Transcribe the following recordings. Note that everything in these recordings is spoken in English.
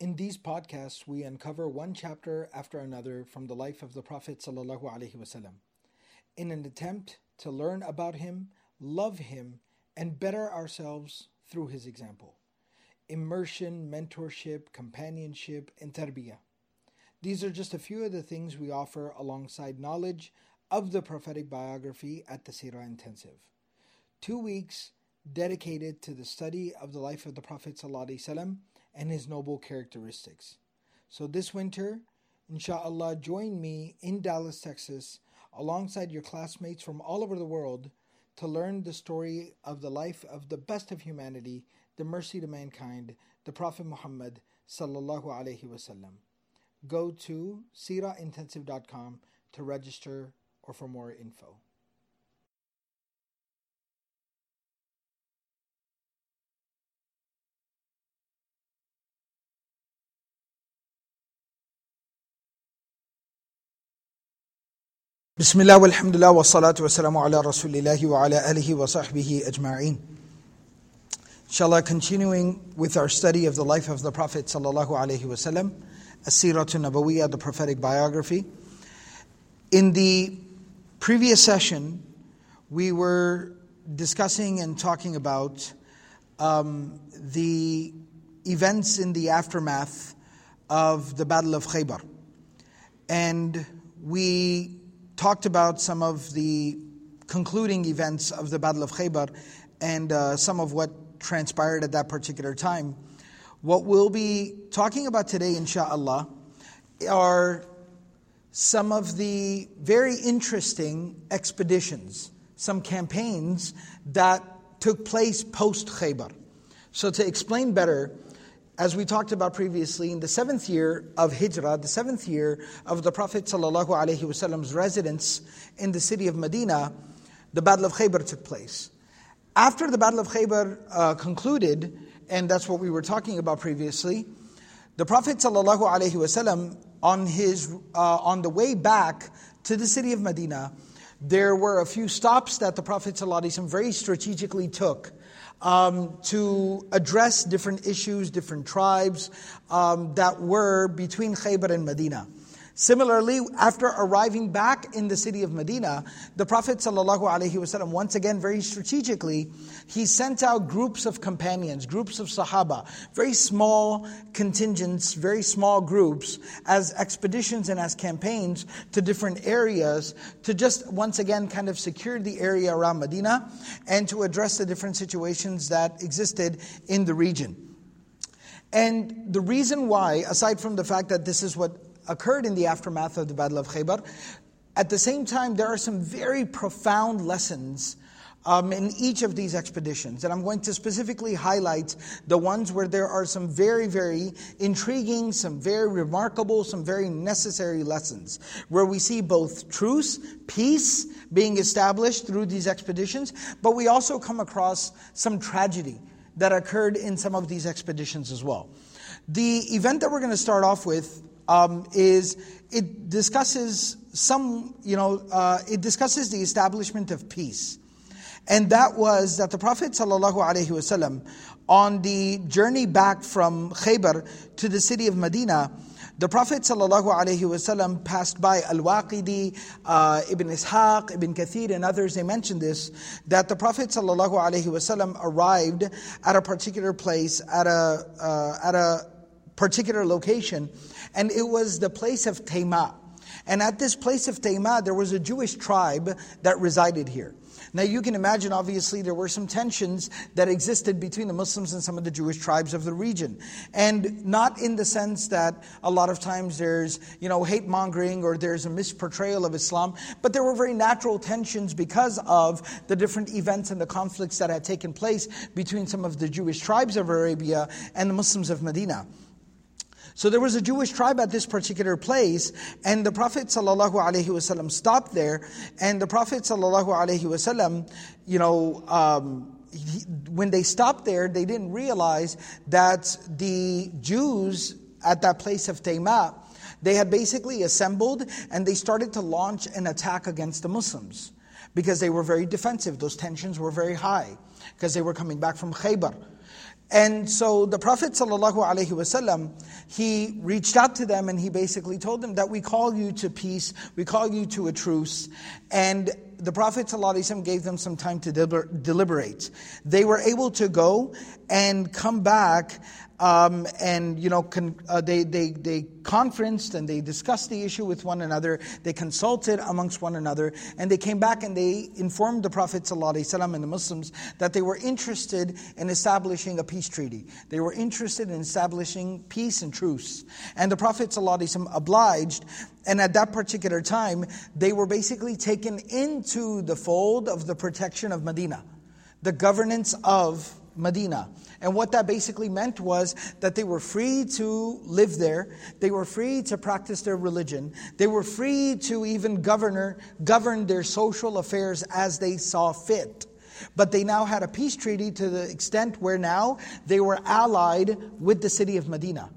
In these podcasts, we uncover one chapter after another from the life of the Prophet ﷺ in an attempt to learn about him, love him, and better ourselves through his example. Immersion, mentorship, companionship, and tarbiyah. These are just a few of the things we offer alongside knowledge of the prophetic biography at the Sirah Intensive. Two weeks dedicated to the study of the life of the Prophet ﷺ and his noble characteristics. So this winter, inshallah, join me in Dallas, Texas, alongside your classmates from all over the world to learn the story of the life of the best of humanity, the mercy to mankind, the Prophet Muhammad sallallahu alaihi wasallam. Go to sirahintensive.com to register or for more info. Bismillah, walhamdulillah, wa salatu wa salamu ala rasulillahi wa ala alihi wa sahbihi. Inshallah, continuing with our study of the life of the Prophet sallallahu alaihi wasallam, As-Siratu Nabawiyya, the prophetic biography. In the previous session, we were discussing and talking about um, the events in the aftermath of the Battle of Khaybar. And we talked about some of the concluding events of the Battle of Khaybar and uh, some of what transpired at that particular time. What we'll be talking about today, inshallah, are some of the very interesting expeditions, some campaigns that took place post Khaybar. So, to explain better, as we talked about previously, in the seventh year of Hijrah, the seventh year of the Prophet Prophet's residence in the city of Medina, the Battle of Khaybar took place. After the Battle of Khaybar uh, concluded, and that's what we were talking about previously, the Prophet ﷺ, on, his, uh, on the way back to the city of Medina, there were a few stops that the Prophet ﷺ very strategically took um, to address different issues, different tribes um, that were between Khaybar and Medina. Similarly, after arriving back in the city of Medina, the Prophet ﷺ, once again very strategically, he sent out groups of companions, groups of Sahaba, very small contingents, very small groups, as expeditions and as campaigns to different areas to just once again kind of secure the area around Medina and to address the different situations that existed in the region. And the reason why, aside from the fact that this is what occurred in the aftermath of the Battle of Khaybar. At the same time, there are some very profound lessons um, in each of these expeditions. And I'm going to specifically highlight the ones where there are some very, very intriguing, some very remarkable, some very necessary lessons, where we see both truce, peace being established through these expeditions, but we also come across some tragedy that occurred in some of these expeditions as well. The event that we're going to start off with um, is it discusses some, you know, uh, it discusses the establishment of peace. And that was that the Prophet ﷺ, on the journey back from Khaybar to the city of Medina, the Prophet ﷺ passed by Al-Waqidi, uh, Ibn Ishaq, Ibn Kathir and others, they mentioned this, that the Prophet ﷺ arrived at a particular place, at a, uh, at a particular location, and it was the place of Tayma. And at this place of Tayma, there was a Jewish tribe that resided here. Now, you can imagine, obviously, there were some tensions that existed between the Muslims and some of the Jewish tribes of the region. And not in the sense that a lot of times there's, you know, hate mongering or there's a misportrayal of Islam, but there were very natural tensions because of the different events and the conflicts that had taken place between some of the Jewish tribes of Arabia and the Muslims of Medina. So there was a Jewish tribe at this particular place, and the Prophet ﷺ stopped there, and the Prophet ﷺ, you know, um, he, when they stopped there, they didn't realize that the Jews at that place of Tayma, they had basically assembled and they started to launch an attack against the Muslims because they were very defensive. Those tensions were very high because they were coming back from Khaybar. And so the Prophet ﷺ, he reached out to them and he basically told them that we call you to peace, we call you to a truce. And the Prophet ﷺ gave them some time to deliberate. They were able to go and come back um, and you know, con, uh, they, they, they conferenced and they discussed the issue with one another. They consulted amongst one another, and they came back and they informed the Prophet ﷺ and the Muslims that they were interested in establishing a peace treaty. They were interested in establishing peace and truce. And the Prophet ﷺ obliged, and at that particular time, they were basically taken into the fold of the protection of Medina, the governance of Medina. And what that basically meant was that they were free to live there, they were free to practice their religion, they were free to even govern, govern their social affairs as they saw fit. But they now had a peace treaty to the extent where now they were allied with the city of Medina.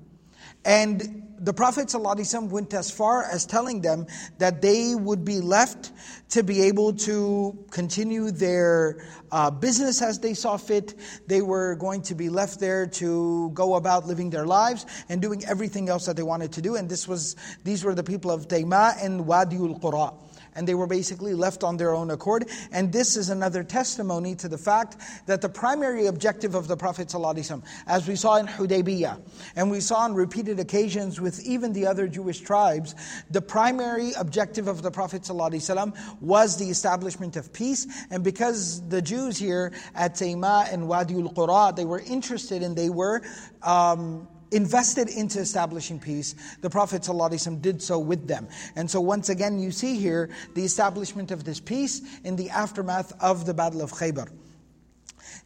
And the Prophet ﷺ went as far as telling them that they would be left to be able to continue their uh, business as they saw fit. They were going to be left there to go about living their lives and doing everything else that they wanted to do. And this was, these were the people of Tayma and Wadi Wadiul Qura and they were basically left on their own accord. And this is another testimony to the fact that the primary objective of the Prophet ﷺ, as we saw in Hudaybiyah, and we saw on repeated occasions with even the other Jewish tribes, the primary objective of the Prophet ﷺ was the establishment of peace. And because the Jews here at Tayma and Wadiul Qura, they were interested and they were um, invested into establishing peace. The Prophet ﷺ did so with them. And so once again, you see here the establishment of this peace in the aftermath of the Battle of Khaybar.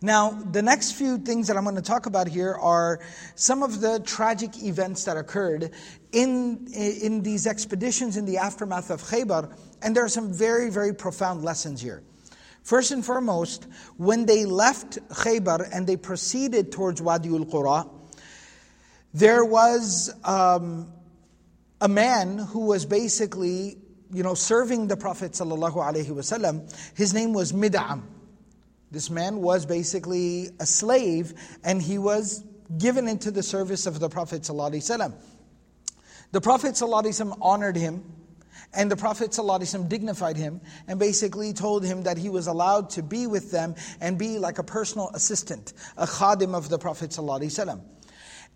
Now, the next few things that I'm going to talk about here are some of the tragic events that occurred in, in these expeditions in the aftermath of Khaybar, and there are some very, very profound lessons here. First and foremost, when they left Khaybar and they proceeded towards Wadi al-Qura, there was um, a man who was basically, you know, serving the Prophet wasallam. His name was Mid'am. This man was basically a slave, and he was given into the service of the Prophet wasallam. The Prophet wasallam honored him. And the Prophet ﷺ dignified him and basically told him that he was allowed to be with them and be like a personal assistant, a khadim of the Prophet ﷺ.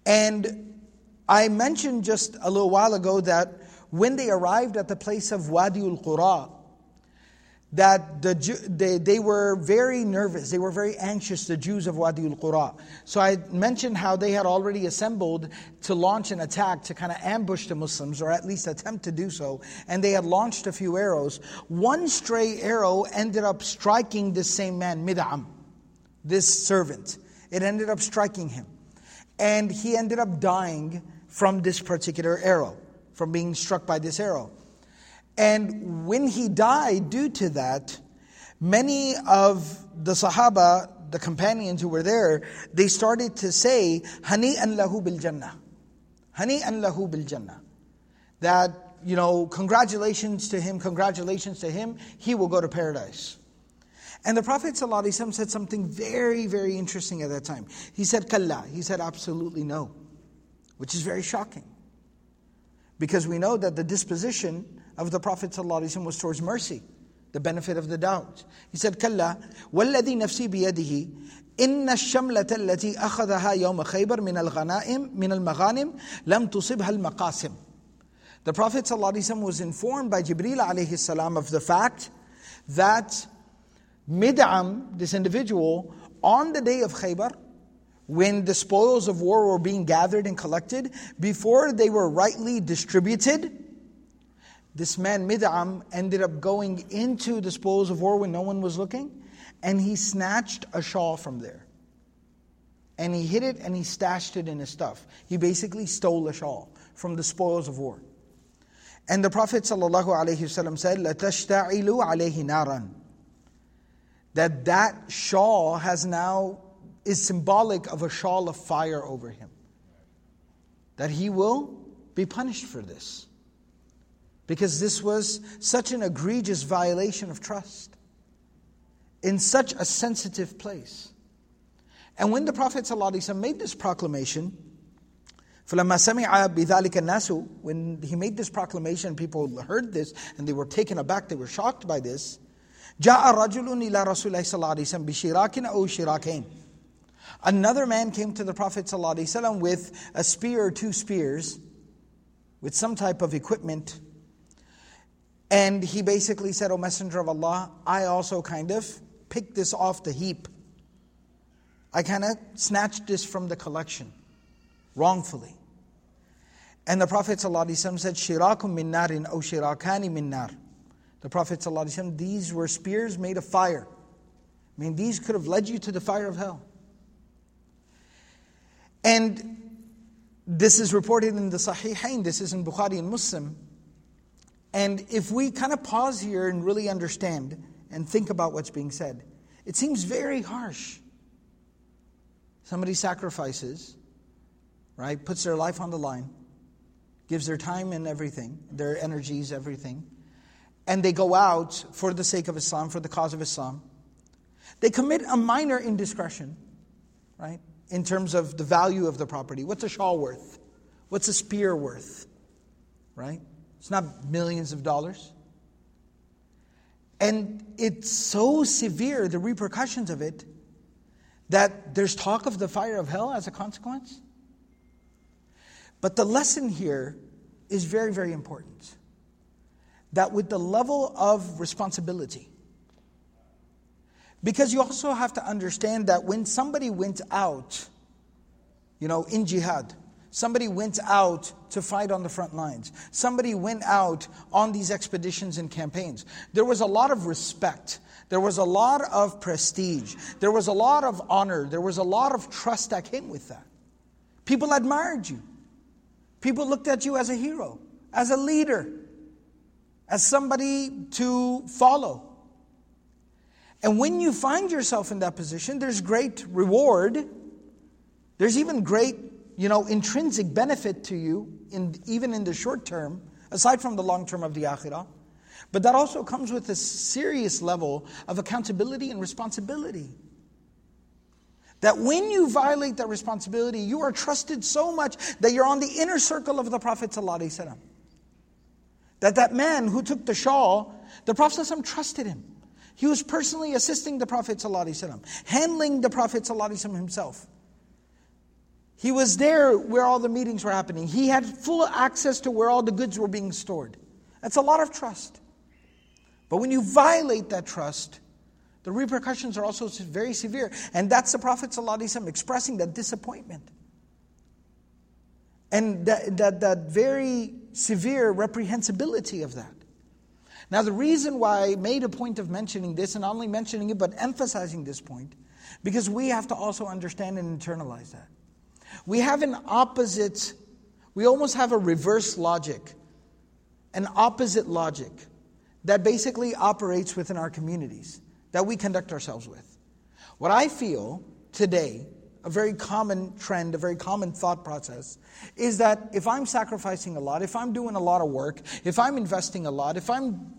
And I mentioned just a little while ago that when they arrived at the place of Wadi al Qura, that the, they, they were very nervous, they were very anxious, the Jews of Wadi al Qura. So I mentioned how they had already assembled to launch an attack to kind of ambush the Muslims, or at least attempt to do so. And they had launched a few arrows. One stray arrow ended up striking this same man, Mid'am, this servant. It ended up striking him. And he ended up dying from this particular arrow, from being struck by this arrow. And when he died due to that, many of the Sahaba, the companions who were there, they started to say, Hani an lahu bil Jannah. Hani an lahu bil Jannah. That, you know, congratulations to him, congratulations to him, he will go to paradise. And the Prophet ﷺ said something very, very interesting at that time. He said, Kalla. He said, absolutely no, which is very shocking. Because we know that the disposition of the Prophet ﷺ was towards mercy, the benefit of the doubt. He said, Kalla, والذي نفسي بيده إن الشملة التي أخذها يوم خيبر من الغنائم من المغانم لم تصبها المقاسم. The Prophet ﷺ was informed by Jibril alayhi salam of the fact that Mid'am, this individual, on the day of Khaybar, when the spoils of war were being gathered and collected, before they were rightly distributed, this man Mid'am ended up going into the spoils of war when no one was looking, and he snatched a shawl from there. And he hid it and he stashed it in his stuff. He basically stole a shawl from the spoils of war. And the Prophet ﷺ said, لَتَشْتَعِلُ عَلَيْهِ نَارًا that that shawl has now is symbolic of a shawl of fire over him. That he will be punished for this. Because this was such an egregious violation of trust in such a sensitive place. And when the prophet ﷺ made this proclamation when he made this proclamation people heard this and they were taken aback they were shocked by this Ja'a rajulun ila Rasulullah sallallahu alayhi wa sallam bishirakin aw shirakain. Another man came to the Prophet sallallahu sallam with a spear or two spears, with some type of equipment. And he basically said, O Messenger of Allah, I also kind of picked this off the heap. I kind of snatched this from the collection wrongfully. And the Prophet ﷺ said, Shirakum min narin, o shirakani min nar. The Prophet ﷺ, these were spears made of fire. I mean, these could have led you to the fire of hell. And this is reported in the Sahihain, this is in Bukhari and Muslim. And if we kind of pause here and really understand and think about what's being said, it seems very harsh. Somebody sacrifices, right, puts their life on the line, gives their time and everything, their energies, everything, and they go out for the sake of Islam, for the cause of Islam. They commit a minor indiscretion, right? in terms of the value of the property. What's a shawl worth? What's a spear worth? Right? It's not millions of dollars. And it's so severe, the repercussions of it, that there's talk of the fire of hell as a consequence. But the lesson here is very, very important. That with the level of responsibility, because you also have to understand that when somebody went out, you know, in jihad, somebody went out to fight on the front lines, somebody went out on these expeditions and campaigns, there was a lot of respect. There was a lot of prestige. There was a lot of honor. There was a lot of trust that came with that. People admired you. People looked at you as a hero, as a leader, as somebody to follow. And when you find yourself in that position, there's great reward. There's even great, you know, intrinsic benefit to you, in, even in the short term, aside from the long term of the akhirah. But that also comes with a serious level of accountability and responsibility. That when you violate that responsibility, you are trusted so much that you're on the inner circle of the Prophet. That that man who took the shawl, the Prophet trusted him. He was personally assisting the Prophet ﷺ, handling the Prophet ﷺ himself. He was there where all the meetings were happening. He had full access to where all the goods were being stored. That's a lot of trust. But when you violate that trust, the repercussions are also very severe. And that's the Prophet ﷺ expressing that disappointment. And that, that, that very severe reprehensibility of that. Now, the reason why I made a point of mentioning this, and not only mentioning it, but emphasizing this point, because we have to also understand and internalize that. We have an opposite, we almost have a reverse logic, an opposite logic that basically operates within our communities that we conduct ourselves with. What I feel today, a very common trend, a very common thought process, is that if I'm sacrificing a lot, if I'm doing a lot of work, if I'm investing a lot, if I'm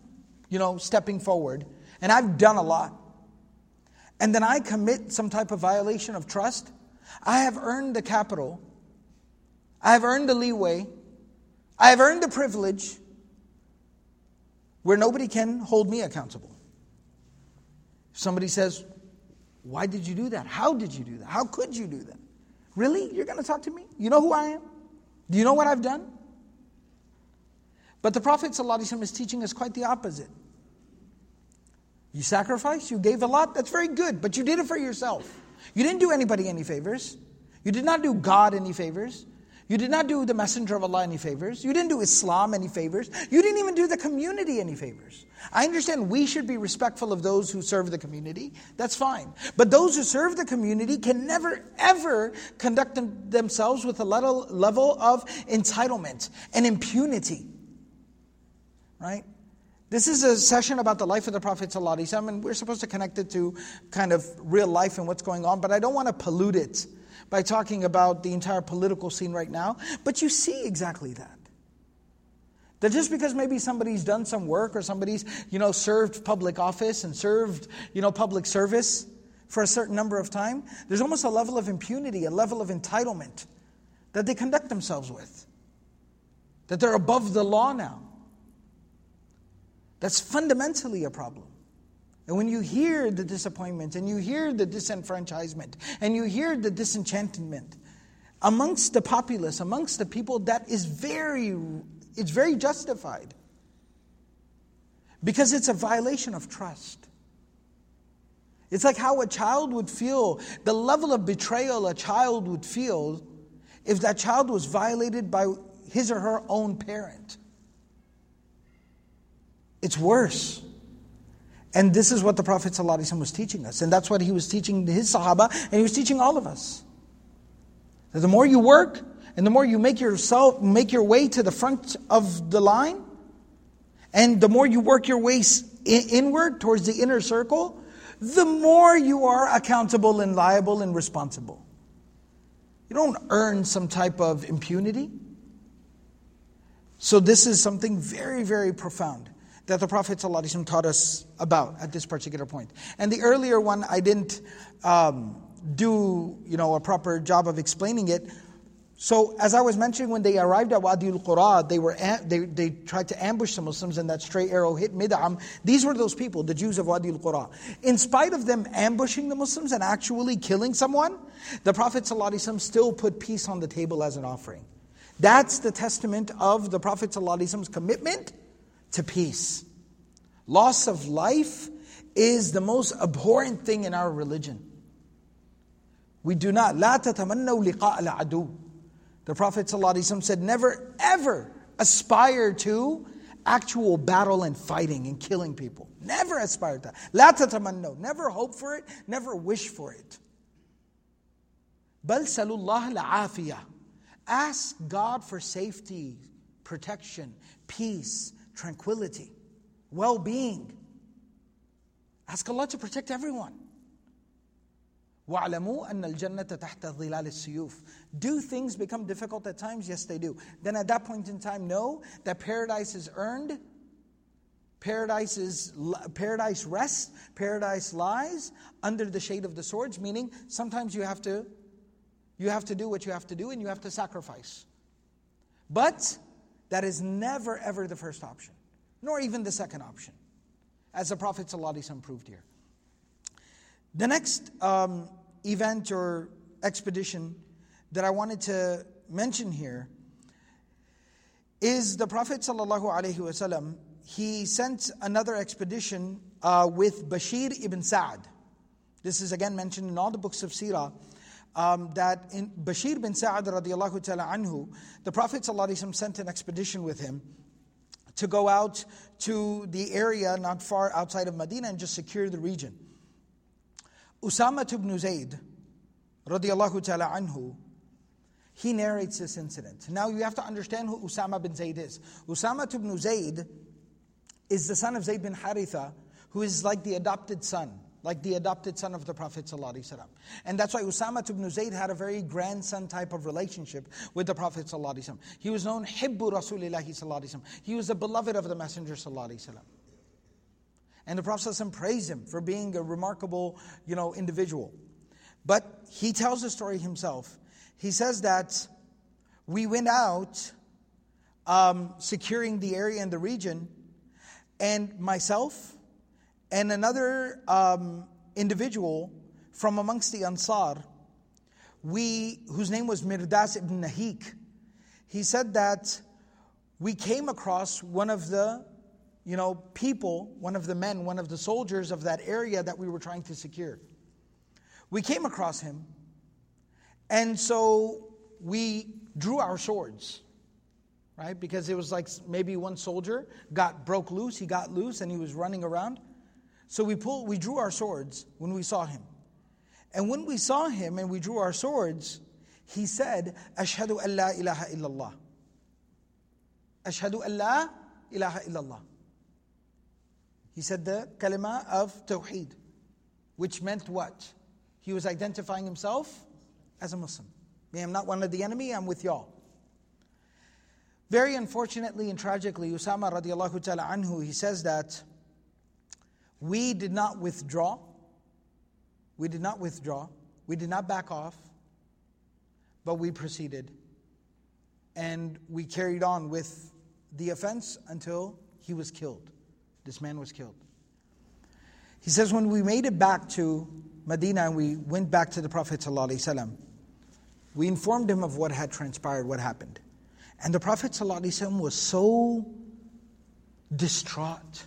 you know, stepping forward, and I've done a lot, and then I commit some type of violation of trust, I have earned the capital, I have earned the leeway, I have earned the privilege where nobody can hold me accountable. If somebody says, Why did you do that? How did you do that? How could you do that? Really? You're going to talk to me? You know who I am? Do you know what I've done? But the Prophet ﷺ is teaching us quite the opposite. You sacrificed, you gave a lot, that's very good, but you did it for yourself. You didn't do anybody any favors. You did not do God any favors. You did not do the Messenger of Allah any favors. You didn't do Islam any favors. You didn't even do the community any favors. I understand we should be respectful of those who serve the community. That's fine. But those who serve the community can never, ever conduct them, themselves with a level, of entitlement and impunity. Right? This is a session about the life of the Prophet ﷺ, and we're supposed to connect it to kind of real life and what's going on, but I don't want to pollute it by talking about the entire political scene right now. But you see exactly that. That just because maybe somebody's done some work or somebody's, you know, served public office and served, you know, public service for a certain number of time, there's almost a level of impunity, a level of entitlement that they conduct themselves with. That they're above the law now. That's fundamentally a problem. And when you hear the disappointment and you hear the disenfranchisement and you hear the disenchantment amongst the populace, amongst the people, that is very, it's very justified. Because it's a violation of trust. It's like how a child would feel, the level of betrayal a child would feel if that child was violated by his or her own parent. It's worse. And this is what the Prophet ﷺ was teaching us. And that's what he was teaching his Sahaba, and he was teaching all of us. That the more you work, and the more you make yourself make your way to the front of the line, and the more you work your way inward towards the inner circle, the more you are accountable and liable and responsible. You don't earn some type of impunity. So, this is something very, very profound that the Prophet ﷺ taught us about at this particular point. And the earlier one, I didn't um, do you know, a proper job of explaining it. So, as I was mentioning, when they arrived at Wadi al Qura, they, were, they, they tried to ambush the Muslims, and that stray arrow hit Mid'am. These were those people, the Jews of Wadi al Qura. In spite of them ambushing the Muslims and actually killing someone, the Prophet ﷺ still put peace on the table as an offering. That's the testament of the Prophet ﷺ's commitment to peace. Loss of life is the most abhorrent thing in our religion. We do not. لا تتمنوا لقاء العدو. The Prophet ﷺ said, never ever aspire to actual battle and fighting and killing people. Never aspire to that. لا تتمنوا. Never hope for it. Never wish for it. بل سلوا الله العافية. Ask God for safety, protection, peace, tranquility, well being. Ask Allah to protect everyone. وَاعْلَمُوا أَنَّ الْجَنَّةَ تَحْتَ ظِلَالِ السُّيُوفِ Do things become difficult at times? Yes, they do. Then at that point in time, know that paradise is earned, paradise, is, paradise rests, paradise lies under the shade of the swords, meaning sometimes you have to you have to do what you have to do and you have to sacrifice. But that is never, ever the first option, nor even the second option, as the Prophet ﷺ proved here. The next um, event or expedition that I wanted to mention here is the Prophet ﷺ, he sent another expedition uh, with Bashir ibn Sa'd. This is again mentioned in all the books of Sirah um, that in Bashir bin Sa'ad radiallahu ta'ala anhu, the Prophet ﷺ sent an expedition with him to go out to the area not far outside of Medina and just secure the region. Usama ibn Zayd radiallahu ta'ala anhu, he narrates this incident. Now you have to understand who Usama bin Zayd is. Usama ibn Zayd is the son of Zayd bin Haritha, who is like the adopted son like the adopted son of the Prophet ﷺ. And that's why Usama ibn Zayd had a very grandson type of relationship with the Prophet ﷺ. He was known Hibbu Rasulillahi ﷺ. He was the beloved of the Messenger ﷺ. And the Prophet ﷺ praised him for being a remarkable you know, individual. But he tells the story himself. He says that we went out um, securing the area and the region, and myself, and another um, individual from amongst the Ansar, we, whose name was Mirdas ibn Nahik, he said that we came across one of the you know, people, one of the men, one of the soldiers of that area that we were trying to secure. We came across him, and so we drew our swords, right? Because it was like maybe one soldier got broke loose, he got loose, and he was running around. So we pulled, we drew our swords when we saw him. And when we saw him and we drew our swords, he said, Ashhadu an la ilaha illallah. Ashhadu an la ilaha illallah. He said the kalima of Tawheed, which meant what? He was identifying himself as a Muslim. I am not one of the enemy, I'm with y'all. Very unfortunately and tragically, Usama radiallahu ta'ala anhu, he says that we did not withdraw. We did not withdraw. We did not back off. But we proceeded. And we carried on with the offense until he was killed. This man was killed. He says, when we made it back to Medina and we went back to the Prophet, ﷺ, we informed him of what had transpired, what happened. And the Prophet ﷺ was so distraught,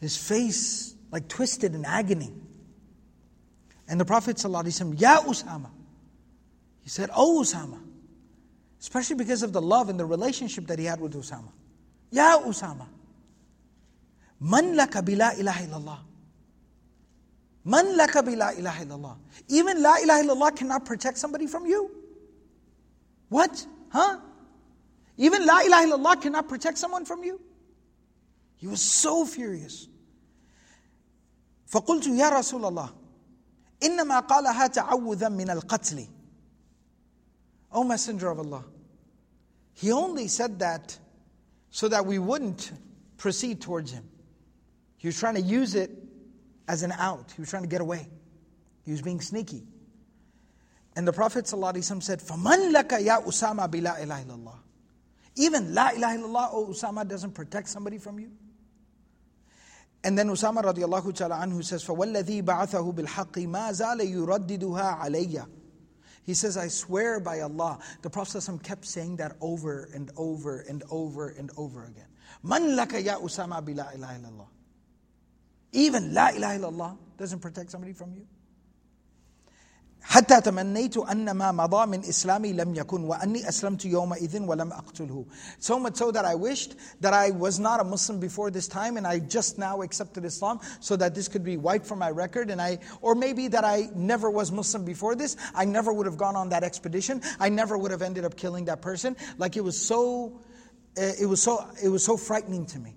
his face like twisted in agony. And the Prophet ﷺ, Ya Usama, he said, Oh Usama, especially because of the love and the relationship that he had with Usama. Ya Usama, Man laka bila ilaha illallah. Man laka bila ilaha illallah. Even la ilaha illallah cannot protect somebody from you. What? Huh? Even la ilaha illallah cannot protect someone from you. He was so furious. فقلت يا رسول الله إنما قالها تعوذا من القتل O Messenger of Allah He only said that so that we wouldn't proceed towards him. He was trying to use it as an out. He was trying to get away. He was being sneaky. And the Prophet ﷺ said, فَمَنْ لَكَ يَا أُسَامَ بِلَا إِلَهِ إِلَّا Even La ilaha illallah, oh Usama doesn't protect somebody from you. And then Usama radiallahu ta'ala anhu says, فَوَالَّذِي بَعَثَهُ بِالْحَقِّ مَا زَالَ يُرَدِّدُهَا عَلَيَّ He says, I swear by Allah. The Prophet kept saying that over and over and over and over again. مَنْ لَكَ يَا أُسَامَ بِلَا إِلَهِ إِلَّا even La ilaha illallah doesn't protect somebody from you. حتى تمنيت أن ما مضى من إسلامي لم يكن وأني أسلمت يومئذ ولم أقتله So much so that I wished that I was not a Muslim before this time and I just now accepted Islam so that this could be wiped from my record and I or maybe that I never was Muslim before this I never would have gone on that expedition I never would have ended up killing that person like it was so eh, it was so it was so frightening to me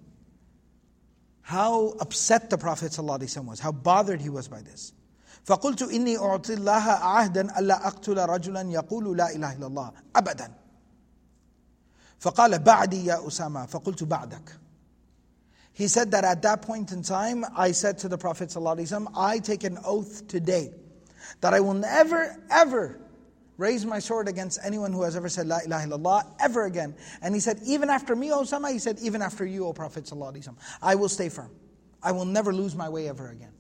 how upset the Prophet ﷺ was, how bothered he was by this. فقلت إني أعطي الله عهدا ألا أقتل رجلا يقول لا إله إلا الله أبدا فقال بعدي يا أسامة فقلت بعدك He said that at that point in time, I said to the Prophet ﷺ, I take an oath today that I will never, ever raise my sword against anyone who has ever said La ilaha illallah ever again. And he said, even after me, O Osama, he said, even after you, O Prophet I will stay firm. I will never lose my way ever again.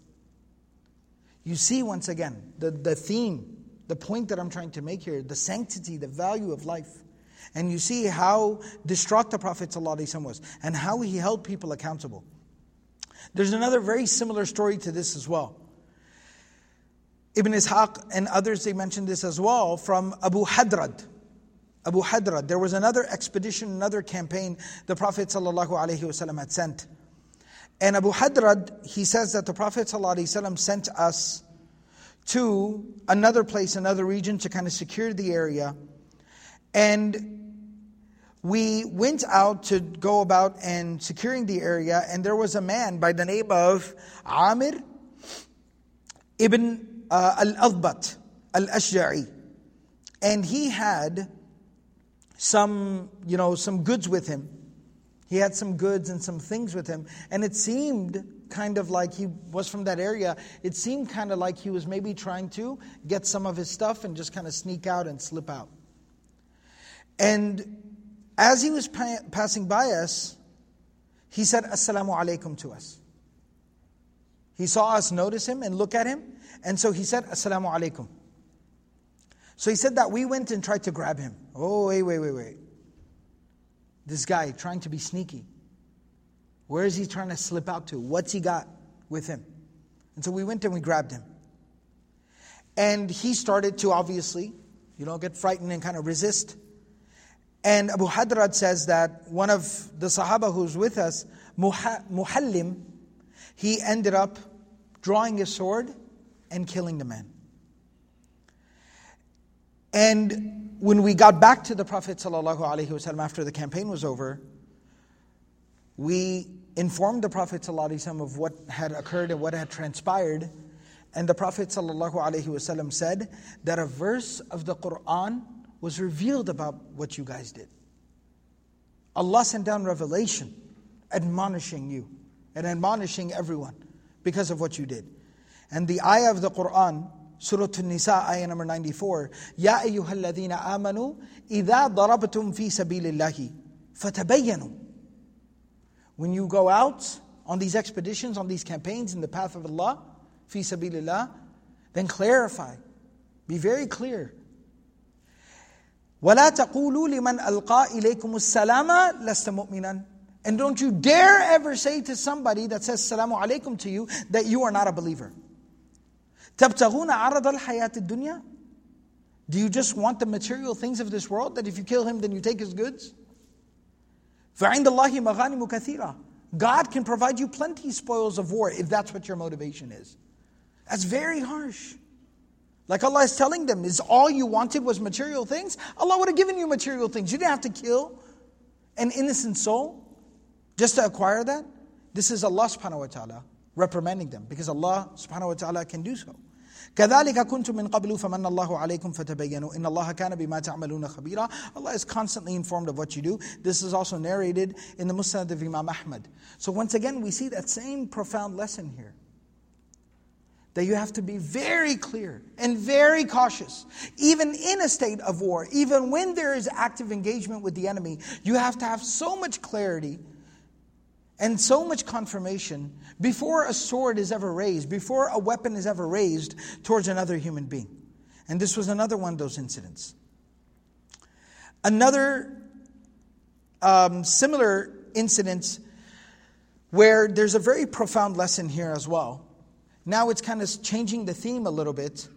You see, once again, the, the theme, the point that I'm trying to make here, the sanctity, the value of life. And you see how distraught the Prophet was and how he held people accountable. There's another very similar story to this as well. Ibn Ishaq and others, they mentioned this as well from Abu Hadrad. Abu Hadrad. There was another expedition, another campaign the Prophet had sent. And Abu Hadrad, he says that the Prophet ﷺ sent us to another place, another region to kind of secure the area. And we went out to go about and securing the area, and there was a man by the name of Amir ibn uh, Al-Adbat Al-Ashja'i. And he had some, you know, some goods with him. He had some goods and some things with him. And it seemed kind of like he was from that area. It seemed kind of like he was maybe trying to get some of his stuff and just kind of sneak out and slip out. And as he was pa- passing by us, he said, Assalamu alaikum to us. He saw us notice him and look at him, and so he said, Assalamu alaikum. So he said that we went and tried to grab him. Oh, wait, wait, wait, wait. This guy trying to be sneaky. Where is he trying to slip out to? What's he got with him? And so we went and we grabbed him. And he started to obviously, you know, get frightened and kind of resist. And Abu Hadrad says that one of the Sahaba who's with us, Muhallim, he ended up drawing his sword and killing the man. And when we got back to the Prophet ﷺ after the campaign was over, we informed the Prophet ﷺ of what had occurred and what had transpired. And the Prophet ﷺ said that a verse of the Quran was revealed about what you guys did. Allah sent down revelation admonishing you and admonishing everyone because of what you did. And the ayah of the Quran, Surah An-Nisa, ayah number 94, يَا أَيُّهَا الَّذِينَ آمَنُوا إِذَا ضَرَبْتُمْ فِي سَبِيلِ اللَّهِ فَتَبَيَّنُوا When you go out on these expeditions, on these campaigns in the path of Allah, fi sabilillah, then clarify. Be very clear. وَلَا تَقُولُوا لِمَنْ أَلْقَى إِلَيْكُمُ السَّلَامَ لَسْتَ مُؤْمِنًا And don't you dare ever say to somebody that says salamu alaykum to you that you are not a believer. تَبْتَغُونَ عَرَضَ الْحَيَاةِ الدُّنْيَا Do you just want the material things of this world that if you kill him then you take his goods? فَعِنْدَ اللَّهِ مَغَانِمُ كَثِيرًا God can provide you plenty spoils of war if that's what your motivation is. That's very harsh. Like Allah is telling them, is all you wanted was material things? Allah would have given you material things. You didn't have to kill an innocent soul just to acquire that. This is Allah subhanahu wa ta'ala reprimanding them because Allah subhanahu wa ta'ala can do so. كذلك كنتم من قبل فمن الله عليكم فتبينوا إن الله كان بما تعملون خبيرا Allah is constantly informed of what you do. This is also narrated in the Musnad of Imam Ahmad. So once again we see that same profound lesson here that you have to be very clear and very cautious. Even in a state of war, even when there is active engagement with the enemy, you have to have so much clarity and so much confirmation before a sword is ever raised, before a weapon is ever raised towards another human being. And this was another one of those incidents. Another um, similar incident where there's a very profound lesson here as well now it's kind of changing the theme a little bit.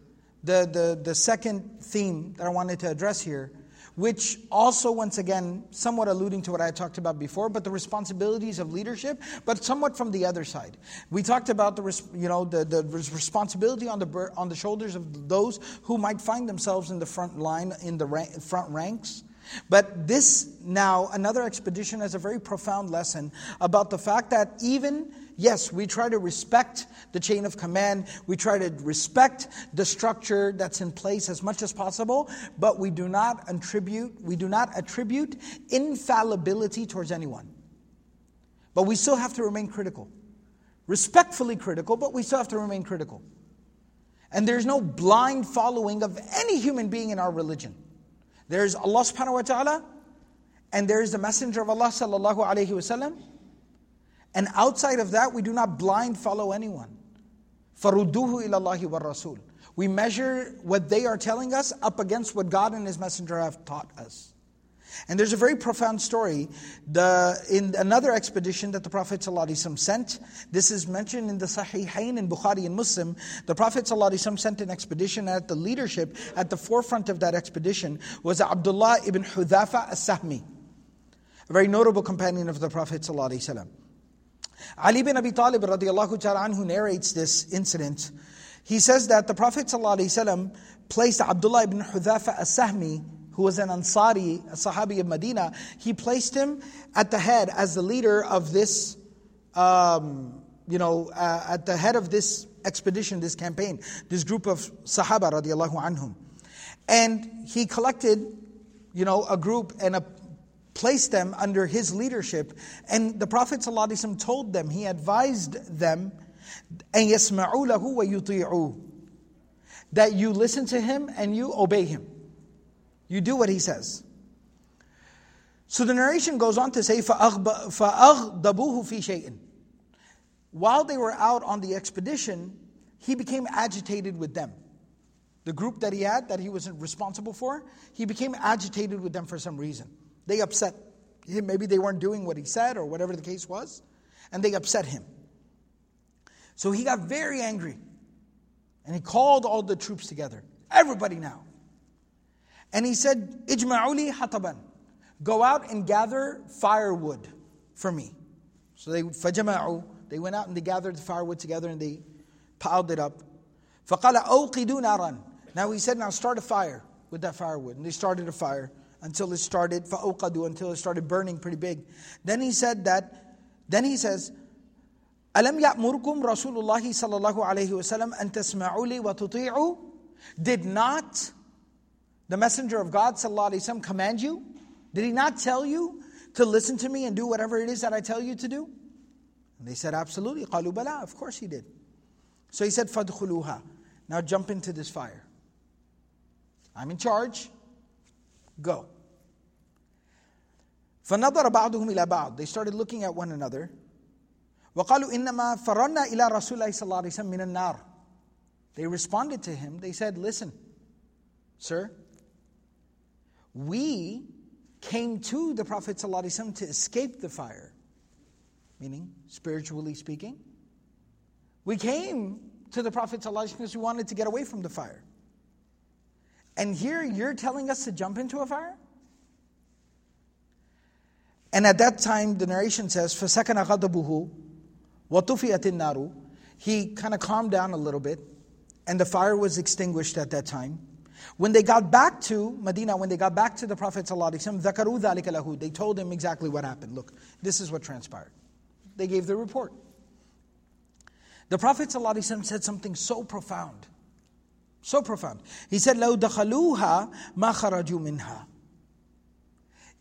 The, the, the second theme that I wanted to address here, which also, once again, somewhat alluding to what I talked about before, but the responsibilities of leadership, but somewhat from the other side. We talked about the, you know, the, the responsibility on the, on the shoulders of those who might find themselves in the front line, in the front ranks. But this now, another expedition has a very profound lesson about the fact that even Yes, we try to respect the chain of command. We try to respect the structure that's in place as much as possible, but we do not attribute, we do not attribute infallibility towards anyone. But we still have to remain critical. Respectfully critical, but we still have to remain critical. And there's no blind following of any human being in our religion. There's Allah subhanahu wa ta'ala, and there is the Messenger of Allah sallallahu alayhi wasallam, and outside of that, we do not blind follow anyone. فَرُدُّوهُ إِلَى اللَّهِ وَالرَّسُولِ We measure what they are telling us up against what God and His Messenger have taught us. And there's a very profound story. The, in another expedition that the Prophet ﷺ sent, this is mentioned in the Sahihain in Bukhari and Muslim. The Prophet ﷺ sent an expedition at the leadership, at the forefront of that expedition, was Abdullah ibn Hudhafa as-Sahmi, a very notable companion of the Prophet ﷺ. Ali bin Abi Talib radiallahu anhu narrates this incident. He says that the Prophet placed Abdullah ibn Hudhafa as-Sahmi, who was an Ansari, a Sahabi of Medina, he placed him at the head as the leader of this, um, you know, uh, at the head of this expedition, this campaign, this group of Sahaba radiallahu anhum. And he collected, you know, a group and a placed them under his leadership. And the Prophet ﷺ told them, he advised them, أَن يَسْمَعُوا لَهُ وَيُطِيعُوا That you listen to him and you obey him. You do what he says. So the narration goes on to say, فَأَغْضَبُوهُ فِي شَيْءٍ While they were out on the expedition, he became agitated with them. The group that he had, that he was responsible for, he became agitated with them for some reason. They upset him. Maybe they weren't doing what he said or whatever the case was, and they upset him. So he got very angry and he called all the troops together. Everybody now. And he said, Ijma'uli hataban. Go out and gather firewood for me. So they fajama'u. They went out and they gathered the firewood together and they piled it up. فَقَالَ أَوْقِدُوا نَارًا Now he said, now start a fire with that firewood. And they started a fire until it started fa'uqadu until it started burning pretty big. Then he said that. Then he says. "Alam يأمركم Rasulullah sallallahu alayhi wa عليه وسلم أن تسمعوا Did not the messenger of God sallallahu الله عليه command you? Did he not tell you to listen to me and do whatever it is that I tell you to do? And they said, absolutely. قالوا بلا, of course he did. So he said, "Fadkhuluha." Now jump into this fire. I'm in charge. Go. فَنَظَرَ بَعْضُهُمْ إِلَى بَعْضٍ They started looking at one another. وَقَالُوا إِنَّمَا فَرَرْنَا إِلَى رَسُولِ اللَّهِ صلى الله عليه وسلم مِنَ النَّارِ They responded to him. They said, listen, sir, we came to the Prophet ﷺ to escape the fire. Meaning, spiritually speaking. We came to the Prophet ﷺ because we wanted to get away from the fire. And here you're telling us to jump into a fire? And at that time, the narration says, فَسَكَنَ غَضَبُهُ وَطُفِيَتِ النَّارُ He kind of calmed down a little bit, and the fire was extinguished at that time. When they got back to Medina, when they got back to the Prophet ﷺ, they told him exactly what happened. Look, this is what transpired. They gave the report. The Prophet ﷺ said something so profound. So profound. He said, لَوْ دَخَلُوهَا مَا خَرَجُوا مِنْهَا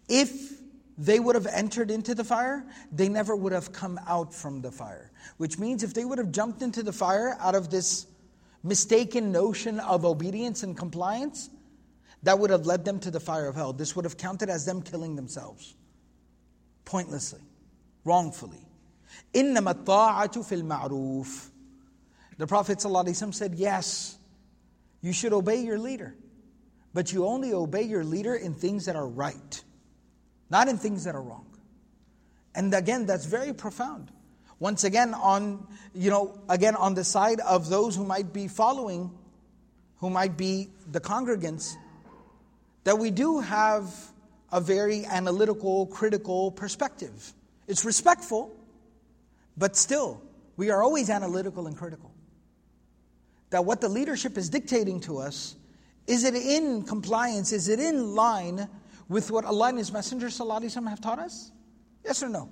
If they would have entered into the fire, they never would have come out from the fire. Which means if they would have jumped into the fire out of this mistaken notion of obedience and compliance, that would have led them to the fire of hell. This would have counted as them killing themselves pointlessly, wrongfully. إِنَّمَا الطَّاعَةُ فِي الْمَعْرُوفِ The Prophet ﷺ said, Yes, you should obey your leader, but you only obey your leader in things that are right, not in things that are wrong. And again, that's very profound. Once again, on, you know, again, on the side of those who might be following, who might be the congregants, that we do have a very analytical, critical perspective. It's respectful, but still, we are always analytical and critical. That what the leadership is dictating to us, is it in compliance? Is it in line with what Allah and His Messenger have taught us? Yes or no?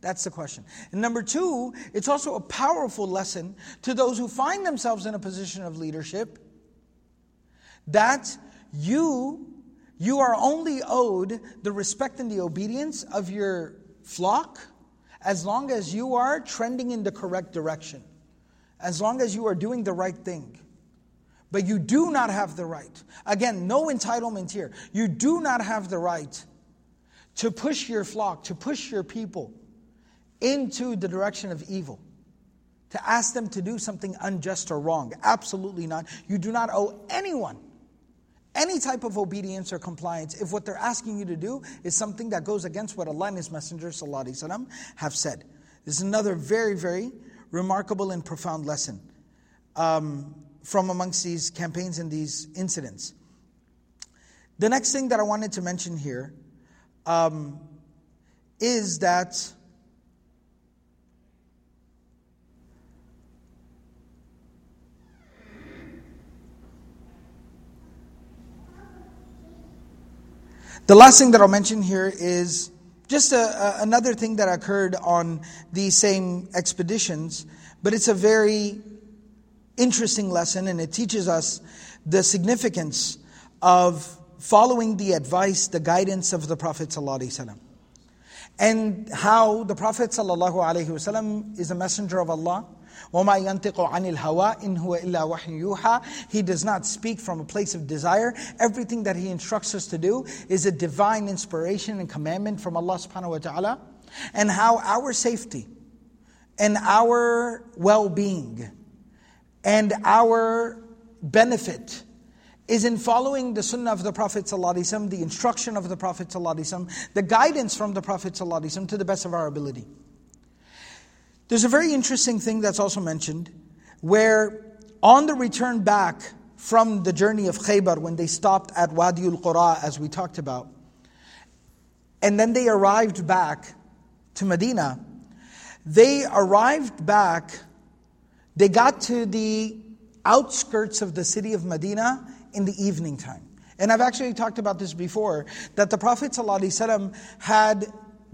That's the question. And number two, it's also a powerful lesson to those who find themselves in a position of leadership that you you are only owed the respect and the obedience of your flock as long as you are trending in the correct direction, as long as you are doing the right thing. But you do not have the right, again, no entitlement here. You do not have the right to push your flock, to push your people into the direction of evil, to ask them to do something unjust or wrong. Absolutely not. You do not owe anyone any type of obedience or compliance if what they're asking you to do is something that goes against what Allah and His Messenger وسلم, have said. This is another very, very remarkable and profound lesson um, from amongst these campaigns and these incidents. The next thing that I wanted to mention here um, is that The last thing that I'll mention here is just a, a, another thing that occurred on these same expeditions, but it's a very interesting lesson and it teaches us the significance of following the advice, the guidance of the Prophet ﷺ. And how the Prophet ﷺ is a messenger of Allah وَمَا يَنْتِقُ عَنِ الْهَوَىٰ إِنْ هُوَ إِلَّا وَحْيٌ يُوحَىٰ He does not speak from a place of desire. Everything that He instructs us to do is a divine inspiration and commandment from Allah subhanahu wa ta'ala. And how our safety and our well-being and our benefit is in following the sunnah of the Prophet ﷺ, the instruction of the Prophet ﷺ, the guidance from the Prophet ﷺ to the best of our ability. There's a very interesting thing that's also mentioned where on the return back from the journey of Khaybar, when they stopped at Wadi al Qura, as we talked about, and then they arrived back to Medina, they arrived back, they got to the outskirts of the city of Medina in the evening time. And I've actually talked about this before that the Prophet ﷺ had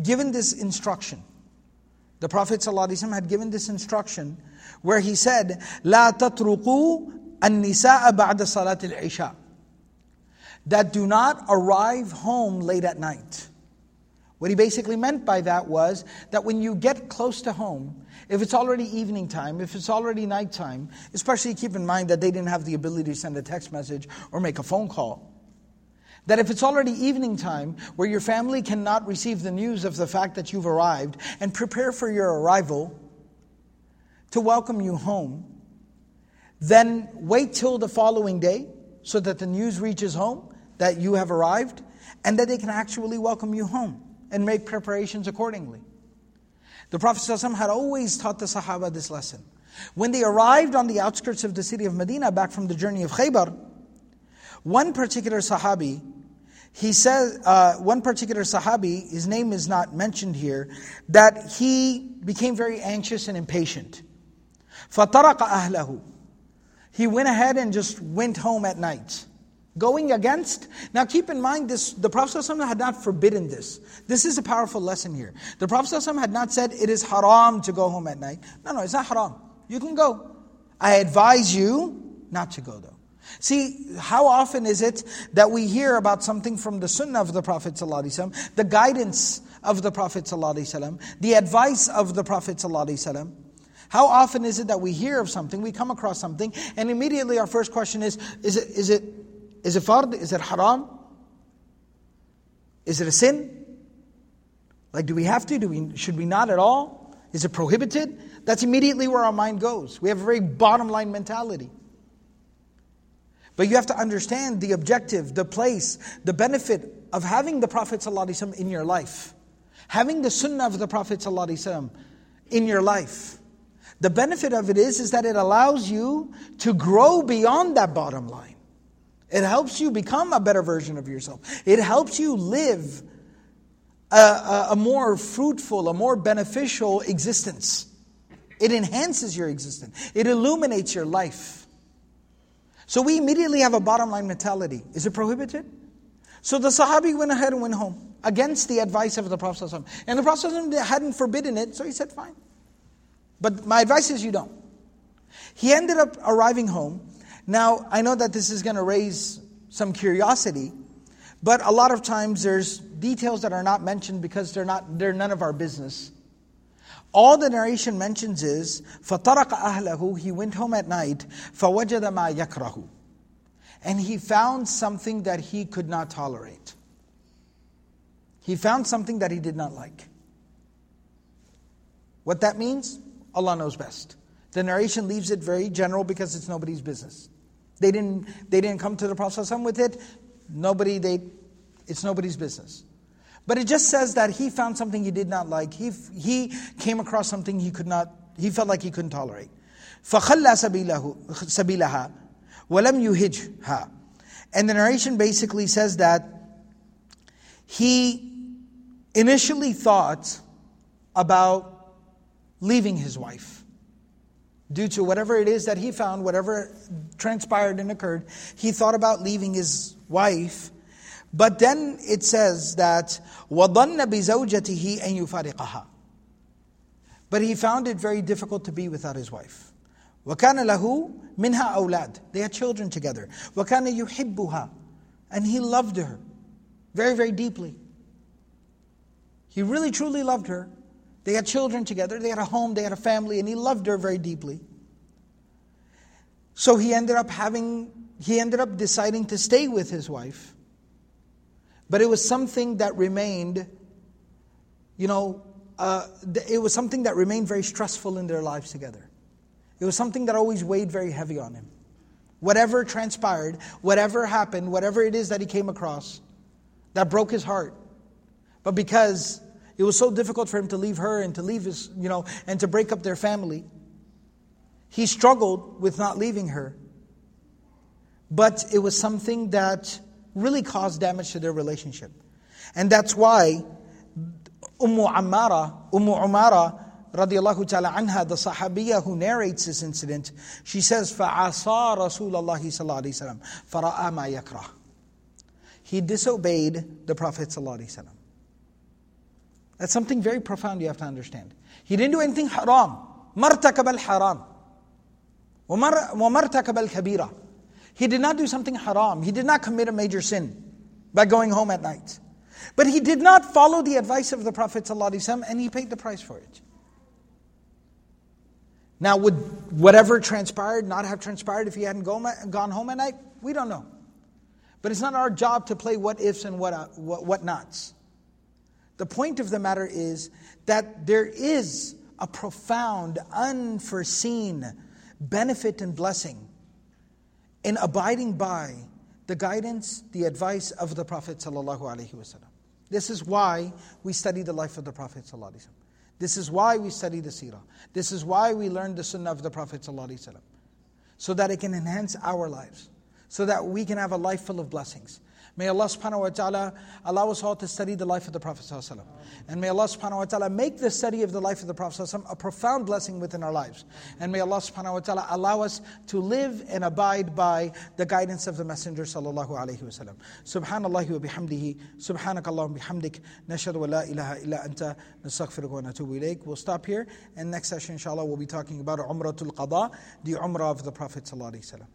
given this instruction. The Prophet ﷺ had given this instruction where he said, لا تطرقوا النساء بعد صلاة العشاء. That do not arrive home late at night. What he basically meant by that was that when you get close to home, if it's already evening time, if it's already nighttime, especially keep in mind that they didn't have the ability to send a text message or make a phone call, that if it's already evening time where your family cannot receive the news of the fact that you've arrived and prepare for your arrival to welcome you home, then wait till the following day so that the news reaches home that you have arrived and that they can actually welcome you home and make preparations accordingly. The Prophet ﷺ had always taught the Sahaba this lesson. When they arrived on the outskirts of the city of Medina back from the journey of Khaybar, one particular Sahabi, he says, uh, one particular Sahabi, his name is not mentioned here, that he became very anxious and impatient. فَطَرَقَ أَهْلَهُ He went ahead and just went home at night. Going against, now keep in mind this, the Prophet ﷺ had not forbidden this. This is a powerful lesson here. The Prophet ﷺ had not said it is haram to go home at night. No, no, it's not haram. You can go. I advise you not to go though. See, how often is it that we hear about something from the sunnah of the Prophet ﷺ, the guidance of the Prophet ﷺ, the advice of the Prophet ﷺ? How often is it that we hear of something, we come across something, and immediately our first question is, is it, is it is it fard? Is it haram? Is it a sin? Like, do we have to? Do we, should we not at all? Is it prohibited? That's immediately where our mind goes. We have a very bottom line mentality. But you have to understand the objective, the place, the benefit of having the Prophet ﷺ in your life. Having the sunnah of the Prophet ﷺ in your life. The benefit of it is, is that it allows you to grow beyond that bottom line. It helps you become a better version of yourself. It helps you live a, a, a, more fruitful, a more beneficial existence. It enhances your existence, it illuminates your life. So we immediately have a bottom line mentality. Is it prohibited? So the Sahabi went ahead and went home against the advice of the Prophet. And the Prophet hadn't forbidden it, so he said, fine. But my advice is you don't. He ended up arriving home now, I know that this is going to raise some curiosity, but a lot of times there's details that are not mentioned because they're not they're none of our business. All the narration mentions is فَطَرَقَ أَهْلَهُ He went home at night فَوَجَدَ مَا يَكْرَهُ And he found something that he could not tolerate. He found something that he did not like. What that means, Allah knows best. The narration leaves it very general because it's nobody's business. They didn't, they didn't come to the Prophet with it. Nobody, they, it's nobody's business. But it just says that he found something he did not like. He, he came across something he could not, he felt like he couldn't tolerate. فَخَلَّى سَبِيلَهَا وَلَمْ يُهِجْهَا And the narration basically says that he initially thought about leaving his wife due to whatever it is that he found, whatever transpired and occurred, he thought about leaving his wife. But then it says that وَظَنَّ بِزَوْجَتِهِ أَن يُفَارِقَهَا But he found it very difficult to be without his wife. وَكَانَ لَهُ مِنْهَا أَوْلَادٍ They had children together. وَكَانَ يُحِبُّهَا And he loved her very, very deeply. He really, truly loved her. They had children together, they had a home, they had a family, and he loved her very deeply. So he ended up having, he ended up deciding to stay with his wife. But it was something that remained, you know, uh, it was something that remained very stressful in their lives together. It was something that always weighed very heavy on him. Whatever transpired, whatever happened, whatever it is that he came across, that broke his heart. But because it was so difficult for him to leave her and to leave his, you know, and to break up their family. He struggled with not leaving her. But it was something that really caused damage to their relationship. And that's why Ummu Ammara, Ummu Umara, radiallahu ta'ala anha, the Sahabiya who narrates this incident, she says, فَعَصَى رَسُولَ اللَّهِ صَلَّى اللَّهِ وسلم فَرَأَى مَا يَكْرَهُ He disobeyed the Prophet sallallahu alaihi wasallam. That's something very profound you have to understand. He didn't do anything haram. مرتكب الحرام ومرتكب الكبيرة He did not do something haram. He did not commit a major sin by going home at night. But he did not follow the advice of the Prophet ﷺ and he paid the price for it. Now, would whatever transpired not have transpired if he hadn't gone home at night? We don't know. But it's not our job to play what ifs and what, uh, what, what nots. The point of the matter is that there is a profound, unforeseen benefit and blessing in abiding by the guidance, the advice of the Prophet. This is why we study the life of the Prophet. This is why we study the seerah. This is why we learn the sunnah of the Prophet. So that it can enhance our lives, so that we can have a life full of blessings. May Allah subhanahu wa ta'ala allow us all to study the life of the Prophet. And may Allah subhanahu wa ta'ala make the study of the life of the Prophet a profound blessing within our lives. And may Allah subhanahu wa ta'ala allow us to live and abide by the guidance of the Messenger sallallahu alayhi wa sallam. Subhanallah wa bihamdihi, subhanakallah bihamdik, nashadu wa la ilaha illa anta, nastaghfiruka wa natubu ilayk. We'll stop here. And next session, inshallah, we'll be talking about Umratul Qada, the Umrah of the Prophet sallallahu alayhi wa sallam.